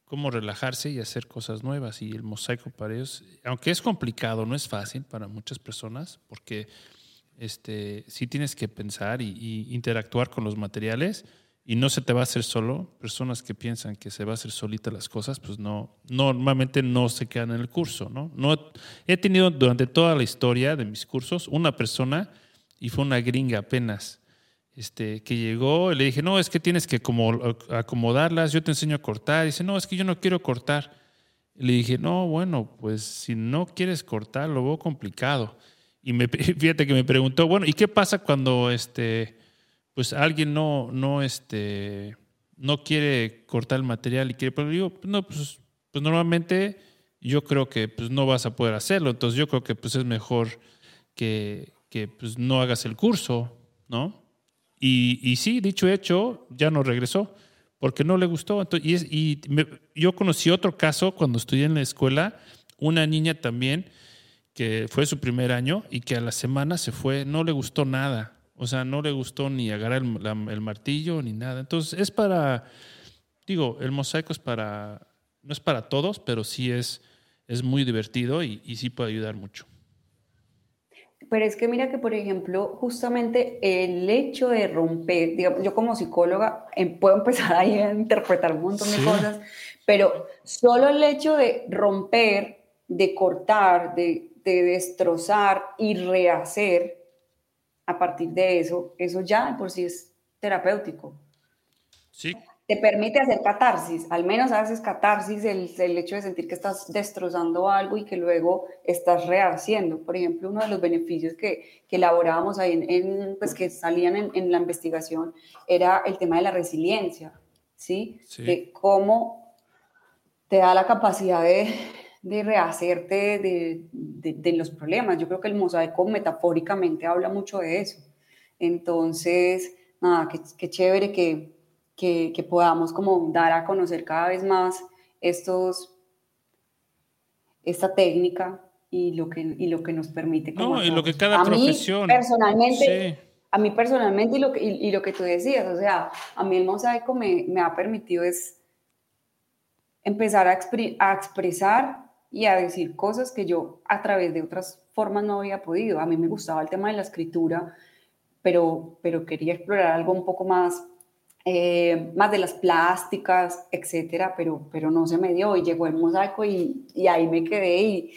cómo relajarse y hacer cosas nuevas. Y el mosaico para ellos, aunque es complicado, no es fácil para muchas personas porque este, sí tienes que pensar y, y interactuar con los materiales y no se te va a hacer solo. Personas que piensan que se va a hacer solita las cosas, pues no, normalmente no se quedan en el curso, ¿no? no he tenido durante toda la historia de mis cursos una persona, y fue una gringa apenas, este, que llegó y le dije, no, es que tienes que como acomodarlas, yo te enseño a cortar. Y dice, no, es que yo no quiero cortar. le dije, no, bueno, pues si no quieres cortar, lo veo complicado. Y me, fíjate que me preguntó, bueno, ¿y qué pasa cuando este, pues alguien no, no, este, no quiere cortar el material y quiere, pero digo, no, pues, pues normalmente yo creo que pues no vas a poder hacerlo, entonces yo creo que pues es mejor que, que pues no hagas el curso, ¿no? Y, y sí, dicho hecho, ya no regresó porque no le gustó. Entonces, y, yo conocí otro caso cuando estudié en la escuela, una niña también que fue su primer año y que a la semana se fue, no le gustó nada. O sea, no le gustó ni agarrar el, martillo ni nada. Entonces, es para, digo, el mosaico es para, no es para todos, pero sí es, es muy divertido y, sí puede ayudar mucho. Pero es que mira que, por ejemplo, justamente el hecho de romper, digamos, yo como psicóloga em, puedo empezar ahí a interpretar un montón de cosas, pero solo el hecho de romper, de cortar, de, de destrozar y rehacer a partir de eso, eso ya por sí es terapéutico. Sí, te permite hacer catarsis, al menos haces catarsis el, el, hecho de sentir que estás destrozando algo y que luego estás rehaciendo. Por ejemplo, uno de los beneficios que, que elaborábamos ahí, en, pues que salían en, en, la investigación, era el tema de la resiliencia, ¿sí? sí. De cómo te da la capacidad de, de rehacerte de, de, de los problemas. Yo creo que el mosaico metafóricamente habla mucho de eso. Entonces, nada, qué, qué chévere que que, que, podamos como dar a conocer cada vez más estos, esta técnica y lo que, y lo que nos permite. Como no, y lo que cada a profesión. Mí, personalmente, sí. A mí personalmente, y lo, que, y, y, lo que tú decías, o sea, a mí el mosaico me, me ha permitido es empezar a, expre, a expresar y a decir cosas que yo a través de otras formas no había podido. A mí me gustaba el tema de la escritura, pero, pero quería explorar algo un poco más eh, más de las plásticas, etcétera, pero, pero no se me dio y llegó el mosaico y, y ahí me quedé y,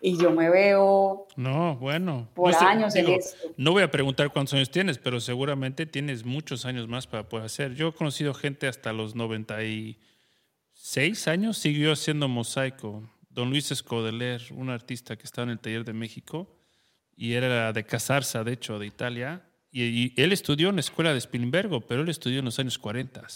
y, yo me veo. No, bueno. Por no sé, años digo, en esto. No voy a preguntar cuántos años tienes, pero seguramente tienes muchos años más para poder hacer. Yo he conocido gente hasta los 96 años, siguió haciendo mosaico. Don Luis Escodeler, un artista que estaba en el taller de México y era de Casarza, de hecho, de Italia y, y, él estudió en la escuela de Spilimbergo, pero él estudió en los años 40.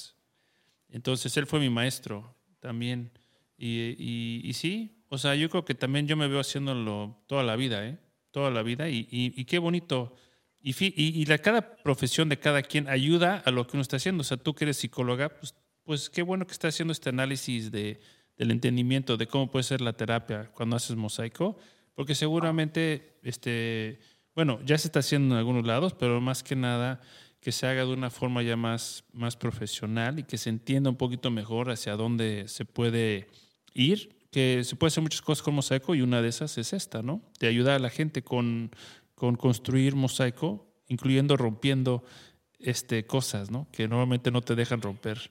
Entonces él fue mi maestro también. Y, y, y, sí, o sea, yo creo que también yo me veo haciéndolo toda la vida, ¿eh? Toda la vida. Y, qué bonito. Y, y, la, cada profesión de cada quien ayuda a lo que uno está haciendo. O sea, tú que eres psicóloga, pues, pues qué bueno que estás haciendo este análisis de, del entendimiento de cómo puede ser la terapia cuando haces mosaico, porque seguramente este bueno, ya se está haciendo en algunos lados, pero más que nada que se haga de una forma ya más, más profesional y que se entienda un poquito mejor hacia dónde se puede ir, que se puede hacer muchas cosas con mosaico y una de esas es esta, ¿no? De ayudar a la gente con, con construir mosaico, incluyendo rompiendo este, cosas, ¿no? Que normalmente no te dejan romper.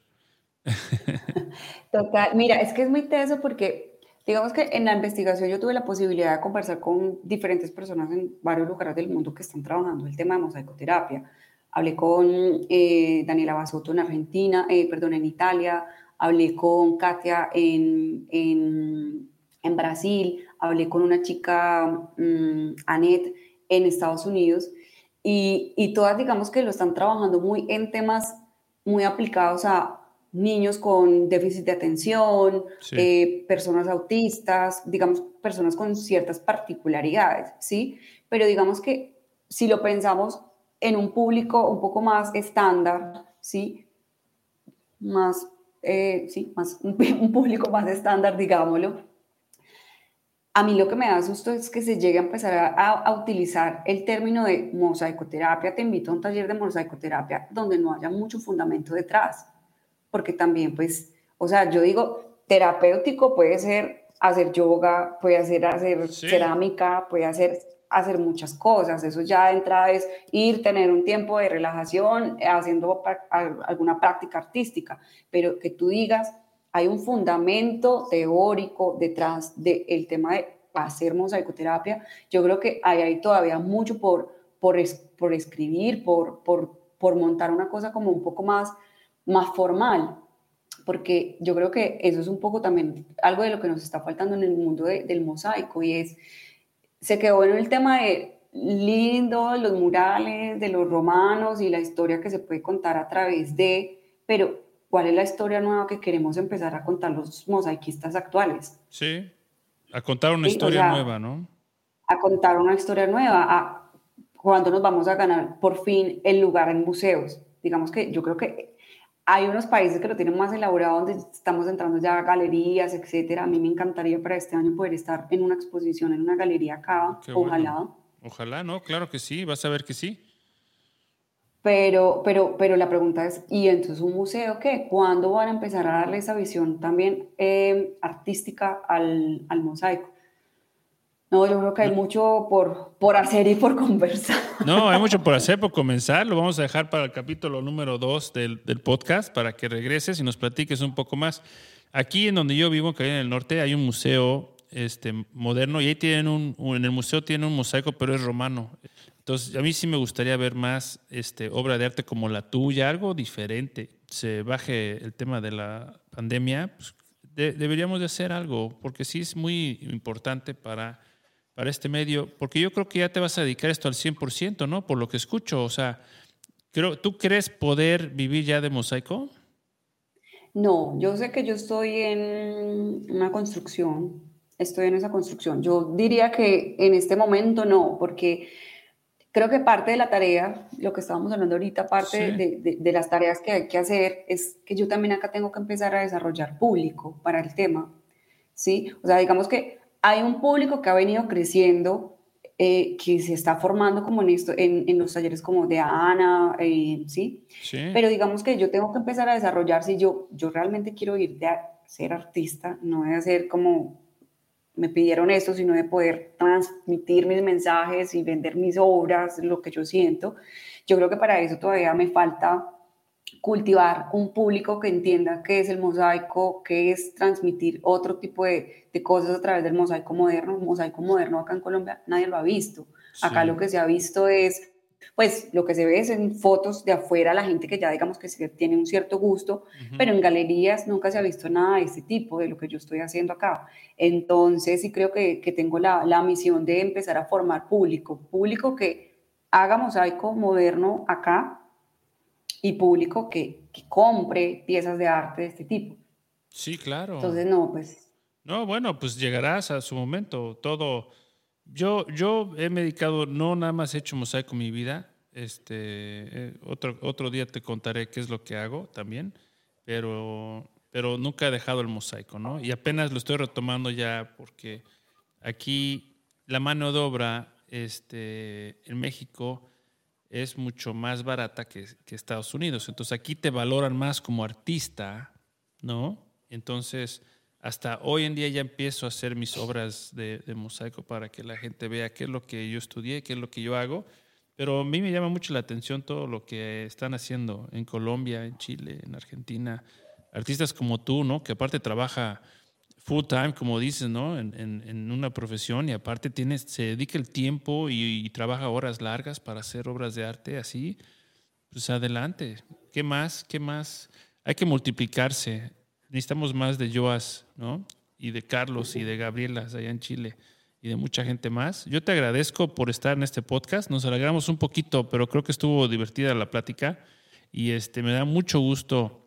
Total, mira, es que es muy teso porque Digamos que en la investigación yo tuve la posibilidad de conversar con diferentes personas en varios lugares del mundo que están trabajando el tema de mosaicoterapia. Hablé con eh, Daniela Basotto en Argentina, eh, perdón, en Italia, hablé con Katia en, en, en Brasil, hablé con una chica, um, Annette, en Estados Unidos, y, y todas digamos que lo están trabajando muy en temas muy aplicados a niños con déficit de atención, sí. eh, personas autistas, digamos, personas con ciertas particularidades, ¿sí? Pero digamos que si lo pensamos en un público un poco más estándar, ¿sí? Más, eh, sí, más, un, un público más estándar, digámoslo, a mí lo que me da susto es que se llegue a empezar a, a, utilizar el término de mosaicoterapia. Te invito a un taller de mosaicoterapia donde no haya mucho fundamento detrás porque también, pues, o sea, yo digo, terapéutico puede ser hacer yoga, puede hacer, hacer sí. cerámica, puede hacer, hacer muchas cosas. Eso ya de entrada es ir, tener un tiempo de relajación, haciendo alguna práctica artística, pero que tú digas, hay un fundamento teórico detrás del tema de hacer mosaicoterapia. Yo creo que hay, hay todavía mucho por, por, es, por escribir, por, por, por montar una cosa como un poco más más formal, porque yo creo que eso es un poco también algo de lo que nos está faltando en el mundo de, del mosaico y es, se quedó en el tema de lindo, los murales de los romanos y la historia que se puede contar a través de, pero ¿cuál es la historia nueva que queremos empezar a contar los mosaicistas actuales? Sí, a contar una sí, historia o sea, nueva, ¿no? A contar una historia nueva, a cuándo nos vamos a ganar por fin el lugar en museos. Digamos que yo creo que hay unos países que lo tienen más elaborado, donde estamos entrando ya a galerías, etcétera. A mí me encantaría para este año poder estar en una exposición, en una galería acá, Qué ojalá. Bueno. Ojalá, ¿no? Claro que sí, vas a ver que sí. Pero, pero, pero la pregunta es, ¿y entonces un museo qué? ¿Cuándo van a empezar a darle esa visión también eh, artística al, al, mosaico? No, yo creo que hay mucho por, por hacer y por conversar. No, hay mucho por hacer, por comenzar. Lo vamos a dejar para el capítulo número dos del, del podcast, para que regreses y nos platiques un poco más. Aquí en donde yo vivo, en Carolina del Norte, hay un museo este, moderno y ahí tienen un, en el museo tiene un mosaico, pero es romano. Entonces, a mí sí me gustaría ver más este, obra de arte como la tuya, algo diferente. Se baje el tema de la pandemia, pues, deberíamos de hacer algo, porque sí es muy importante para, para este medio, porque yo creo que ya te vas a dedicar esto al 100%, ¿no? Por lo que escucho, o sea, creo, ¿tú crees poder vivir ya de mosaico? No, yo sé que yo estoy en una construcción, estoy en esa construcción. Yo diría que en este momento no, porque creo que parte de la tarea, lo que estábamos hablando ahorita, parte de, las tareas que hay que hacer es que yo también acá tengo que empezar a desarrollar público para el tema, ¿sí? O sea, digamos que hay un público que ha venido creciendo, eh, que se está formando como en, esto, en, los talleres como de Ana, eh, ¿sí? ¿sí? Pero digamos que yo tengo que empezar a desarrollar, si yo, yo realmente quiero ir de ser artista, no de hacer como me pidieron esto, sino de poder transmitir mis mensajes y vender mis obras, lo que yo siento. Yo creo que para eso todavía me falta cultivar un público que entienda qué es el mosaico, qué es transmitir otro tipo de, de cosas a través del mosaico moderno. mosaico moderno acá en Colombia nadie lo ha visto. Acá lo que se ha visto es pues lo que se ve es en fotos de afuera, la gente que ya digamos que tiene un cierto gusto, pero en galerías nunca se ha visto nada de este tipo, de lo que yo estoy haciendo acá. Entonces sí creo que, que tengo la, la, misión de empezar a formar público, público que haga mosaico moderno acá y público que, que compre piezas de arte de este tipo. Sí, claro. Entonces no, pues... No, bueno, pues llegarás a su momento, todo yo, yo he medicado, no nada más he hecho mosaico en mi vida. Este, eh, otro, otro día te contaré qué es lo que hago también, pero, pero nunca he dejado el mosaico, ¿no? Y apenas lo estoy retomando ya porque aquí la mano de obra este, en México es mucho más barata que, Estados Unidos. Entonces aquí te valoran más como artista, ¿no? Entonces hasta hoy en día ya empiezo a hacer mis obras de, mosaico para que la gente vea qué es lo que yo estudié, qué es lo que yo hago. Pero a mí me llama mucho la atención todo lo que están haciendo en Colombia, en Chile, en Argentina. Artistas como tú, ¿no? Que aparte trabaja full time, como dices, ¿no? En, en, una profesión y aparte tiene, se dedica el tiempo y, y, trabaja horas largas para hacer obras de arte así. Pues adelante. ¿Qué más? ¿Qué más? Hay que multiplicarse necesitamos más de Joas, ¿no? Y de Carlos y de Gabriela allá en Chile y de mucha gente más. Yo te agradezco por estar en este podcast. Nos alegramos un poquito, pero creo que estuvo divertida la plática y este, me da mucho gusto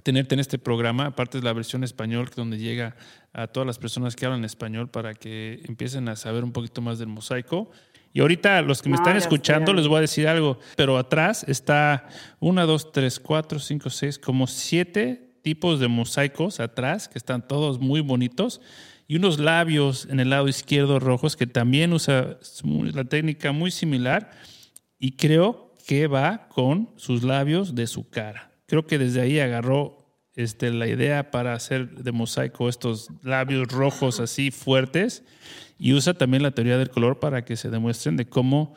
tenerte en este programa. Aparte es la versión español donde llega a todas las personas que hablan español para que empiecen a saber un poquito más del mosaico. Y ahorita los que me están escuchando les voy a decir algo, pero atrás está una, dos, tres, cuatro, cinco, seis, como siete tipos de mosaicos atrás, que están todos muy bonitos, y unos labios en el lado izquierdo rojos, que también usa la técnica muy similar, y creo que va con sus labios de su cara. Creo que desde ahí agarró este, la idea para hacer de mosaico estos labios rojos así fuertes, y usa también la teoría del color para que se demuestren de cómo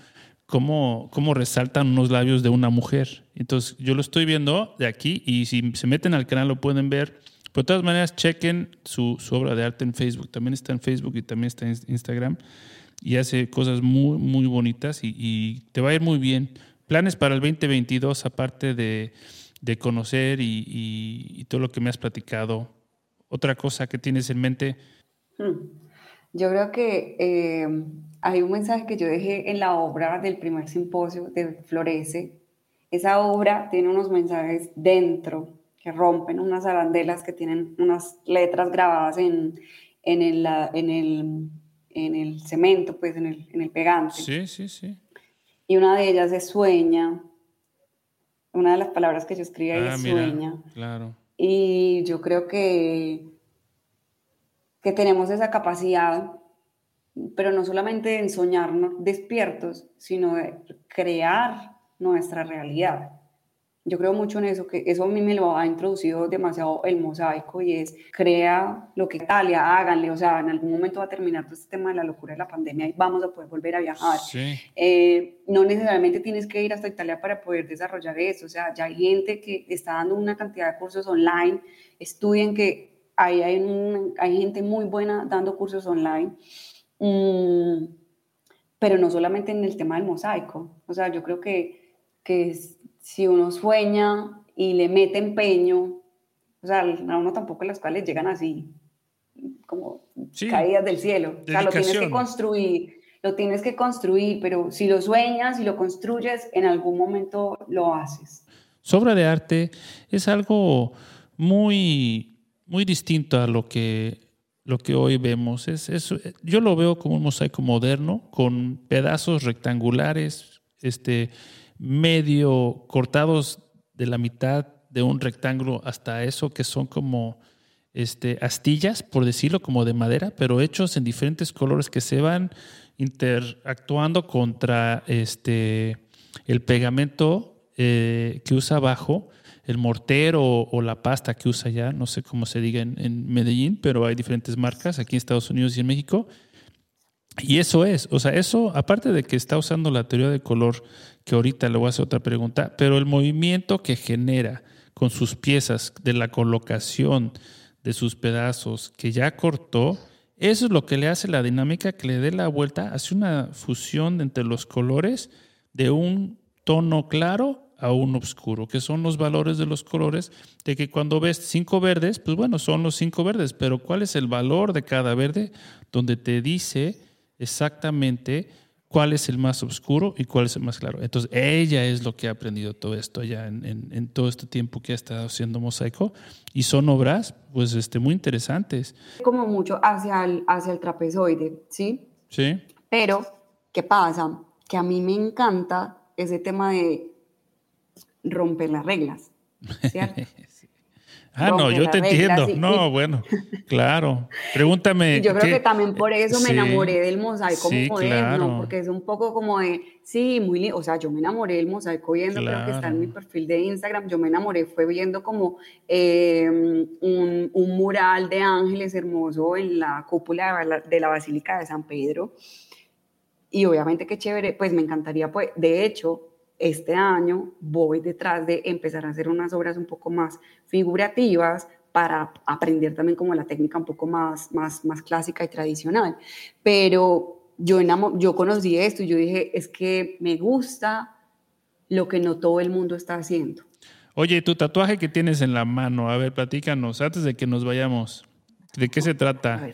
cómo, cómo resaltan unos labios de una mujer. Entonces, yo lo estoy viendo de aquí y si se meten al canal lo pueden ver. Pero de todas maneras, chequen su, su, obra de arte en Facebook. También está en Facebook y también está en Instagram. Y hace cosas muy, muy bonitas y, y te va a ir muy bien. Planes para el 2022, aparte de, de conocer y, y, todo lo que me has platicado. Otra cosa que tienes en mente. Hmm. Yo creo que eh, hay un mensaje que yo dejé en la obra del primer simposio de Florece. Esa obra tiene unos mensajes dentro que rompen unas arandelas que tienen unas letras grabadas en, en, el, en, el, en el cemento, pues en el, en el pegante. Sí, sí, sí. Y una de ellas es sueña. Una de las palabras que yo escribí ahí ah, es sueña. Claro. Y yo creo que, que tenemos esa capacidad pero no solamente en soñarnos despiertos, sino de crear nuestra realidad. Yo creo mucho en eso, que eso a mí me lo ha introducido demasiado el mosaico y es crea lo que Italia, háganle, o sea, en algún momento va a terminar todo este tema de la locura de la pandemia y vamos a poder volver a viajar. Eh, no necesariamente tienes que ir hasta Italia para poder desarrollar eso, o sea, ya hay gente que está dando una cantidad de cursos online, estudien que ahí hay, hay gente muy buena dando cursos online. Mm, pero no solamente en el tema del mosaico. O sea, yo creo que, que si uno sueña y le mete empeño, o sea, a uno tampoco las cuales llegan así, como caídas del cielo. O sea, lo tienes que construir, lo tienes que construir, pero si lo sueñas y lo construyes, en algún momento lo haces. Su obra de arte es algo muy, muy distinto a lo que lo que hoy vemos. Es, es, yo lo veo como un mosaico moderno, con pedazos rectangulares, este, medio cortados de la mitad de un rectángulo hasta eso, que son como este, astillas, por decirlo, como de madera, pero hechos en diferentes colores que se van interactuando contra este, el pegamento eh, que usa abajo el mortero o, la pasta que usa ya, no sé cómo se diga en, Medellín, pero hay diferentes marcas aquí en Estados Unidos y en México. Y eso es, o sea, eso, aparte de que está usando la teoría de color, que ahorita le voy a hacer otra pregunta, pero el movimiento que genera con sus piezas, de la colocación de sus pedazos que ya cortó, eso es lo que le hace la dinámica, que le dé la vuelta, hace una fusión entre los colores de un tono claro a un oscuro, que son los valores de los colores, de que cuando ves cinco verdes, pues bueno, son los cinco verdes, pero ¿cuál es el valor de cada verde? Donde te dice exactamente cuál es el más oscuro y cuál es el más claro. Entonces, ella es lo que ha aprendido todo esto ya en, todo este tiempo que ha estado haciendo mosaico y son obras, pues, este, muy interesantes. Como mucho hacia el, hacia el trapezoide, ¿sí? Sí. Pero, ¿qué pasa? Que a mí me encanta ese tema de romper las reglas. ¿cierto? Ah, no, yo te entiendo. no, bueno, claro. Pregúntame. Yo creo que también por eso me enamoré del mosaico moderno, porque es un poco como de, sí, muy lindo. O sea, yo me enamoré del mosaico viendo, creo que está en mi perfil de Instagram. Yo me enamoré, fue viendo como em, un, un, mural de ángeles hermoso en la cúpula de la Basílica de San Pedro. Y obviamente qué chévere, pues me encantaría, pues, de hecho, este año voy detrás de empezar a hacer unas obras un poco más figurativas para aprender también como la técnica un poco más, más, más clásica y tradicional. Pero yo, yo conocí esto y yo dije, es que me gusta lo que no todo el mundo está haciendo. Oye, tu tatuaje que tienes en la mano, a ver, platícanos, antes de que nos vayamos, ¿de qué se trata?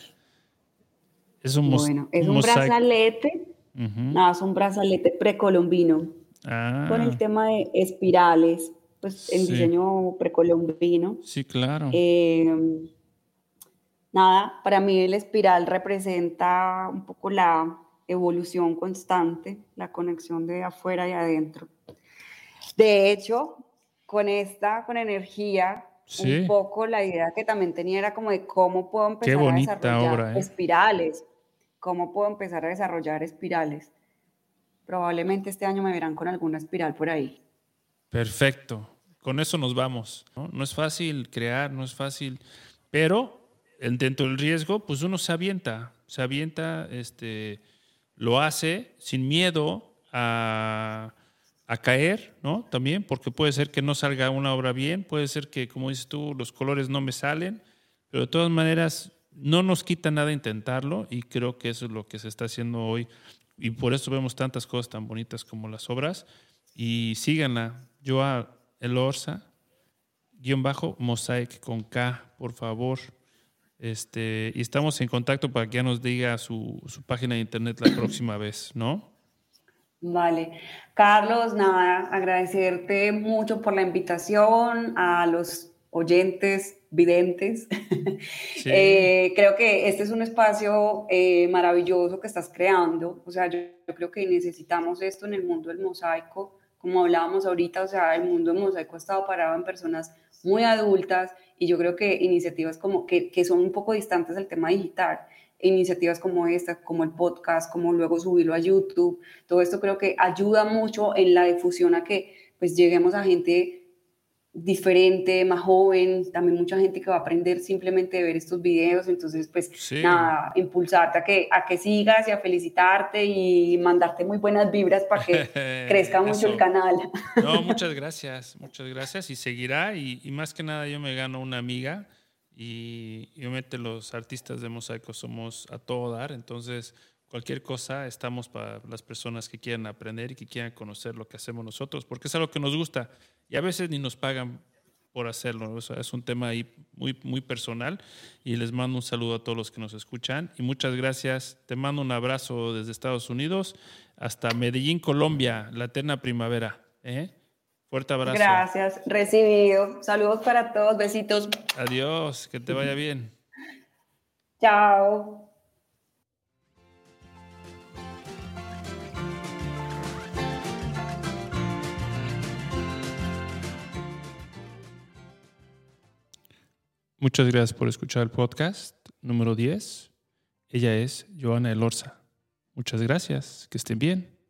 Es un, bueno, es un, brazalete, es un brazalete precolombino con el ah. tema de espirales, pues en diseño precolombino. Sí, claro. Em, nada, para mí el espiral representa un poco la evolución constante, la conexión de afuera y adentro. De hecho, con esta, con energía, un poco la idea que también tenía era como de cómo puedo empezar a desarrollar ¿eh? espirales, cómo puedo empezar a desarrollar espirales probablemente este año me verán con alguna espiral por ahí. Perfecto. Con eso nos vamos. No, es fácil crear, no es fácil, pero dentro del riesgo, pues uno se avienta, se avienta, este, lo hace sin miedo a, a caer, ¿no? También, porque puede ser que no salga una obra bien, puede ser que, como dices tú, los colores no me salen, pero de todas maneras no nos quita nada intentarlo y creo que eso es lo que se está haciendo hoy y por eso vemos tantas cosas tan bonitas como las obras. Y síganla, Joa Elorza, guion bajo, Mosaic con K, por favor. Este, y estamos en contacto para que ya nos diga su, su página de internet la próxima vez, ¿no? Vale. Carlos, nada, agradecerte mucho por la invitación, a los oyentes videntes. Eh, creo que este es un espacio eh, maravilloso que estás creando. O sea, yo, creo que necesitamos esto en el mundo del mosaico. Como hablábamos ahorita, o sea, el mundo del mosaico ha estado parado en personas muy adultas y yo creo que iniciativas como que, que son un poco distantes del tema digital iniciativas como esta, como el podcast, como luego subirlo a YouTube, todo esto creo que ayuda mucho en la difusión a que pues lleguemos a gente diferente, más joven, también mucha gente que va a aprender simplemente de ver estos videos, entonces pues nada, impulsarte a que, a que sigas y a felicitarte y mandarte muy buenas vibras para que crezca mucho el canal. No, muchas gracias, muchas gracias y seguirá y, y, más que nada yo me gano una amiga y obviamente los artistas de Mosaico somos a todo dar, entonces cualquier cosa estamos para las personas que quieran aprender y que quieran conocer lo que hacemos nosotros, porque es algo que nos gusta y a veces ni nos pagan por hacerlo. es un tema ahí muy, muy personal y les mando un saludo a todos los que nos escuchan y muchas gracias. Te mando un abrazo desde Estados Unidos hasta Medellín, Colombia, la eterna primavera. ¿eh? Fuerte abrazo. Gracias, recibido. Saludos para todos, besitos. Adiós, que te vaya bien. Chao. Muchas gracias por escuchar el podcast número 10. Ella es Joana Elorza. Muchas gracias. Que estén bien.